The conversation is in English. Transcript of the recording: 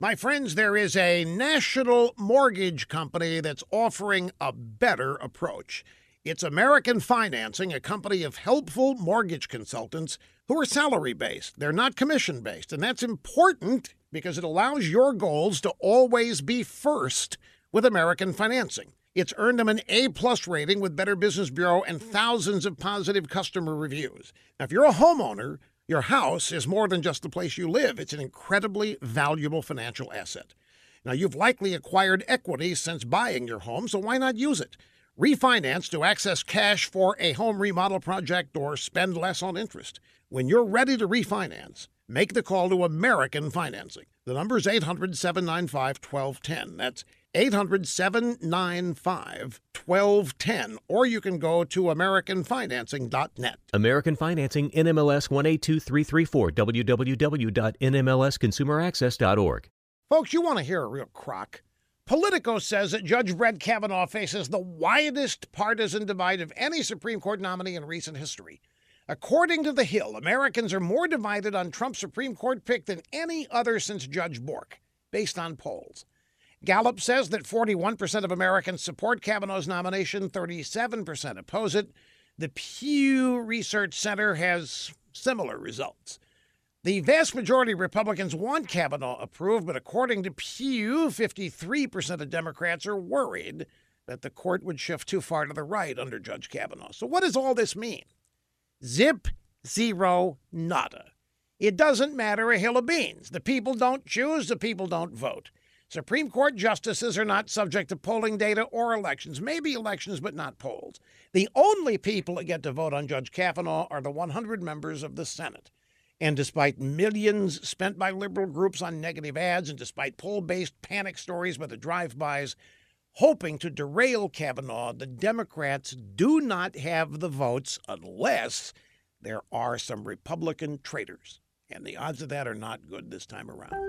My friends, there is a national mortgage company that's offering a better approach. It's American Financing, a company of helpful mortgage consultants who are salary based. They're not commission based. And that's important because it allows your goals to always be first with American Financing. It's earned them an A plus rating with Better Business Bureau and thousands of positive customer reviews. Now, if you're a homeowner, your house is more than just the place you live, it's an incredibly valuable financial asset. Now, you've likely acquired equity since buying your home, so why not use it? Refinance to access cash for a home remodel project or spend less on interest. When you're ready to refinance, make the call to American Financing. The number is 800 795 1210. That's 800 795 1210. Or you can go to AmericanFinancing.net. American Financing NMLS 182334 www.nmlsconsumeraccess.org. Folks, you want to hear a real crock? Politico says that Judge Brett Kavanaugh faces the widest partisan divide of any Supreme Court nominee in recent history. According to The Hill, Americans are more divided on Trump's Supreme Court pick than any other since Judge Bork, based on polls. Gallup says that 41% of Americans support Kavanaugh's nomination, 37% oppose it. The Pew Research Center has similar results. The vast majority of Republicans want Kavanaugh approved, but according to Pew, 53% of Democrats are worried that the court would shift too far to the right under Judge Kavanaugh. So, what does all this mean? Zip, zero, nada. It doesn't matter a hill of beans. The people don't choose, the people don't vote. Supreme Court justices are not subject to polling data or elections, maybe elections, but not polls. The only people that get to vote on Judge Kavanaugh are the 100 members of the Senate. And despite millions spent by liberal groups on negative ads, and despite poll based panic stories by the drive bys hoping to derail Kavanaugh, the Democrats do not have the votes unless there are some Republican traitors. And the odds of that are not good this time around.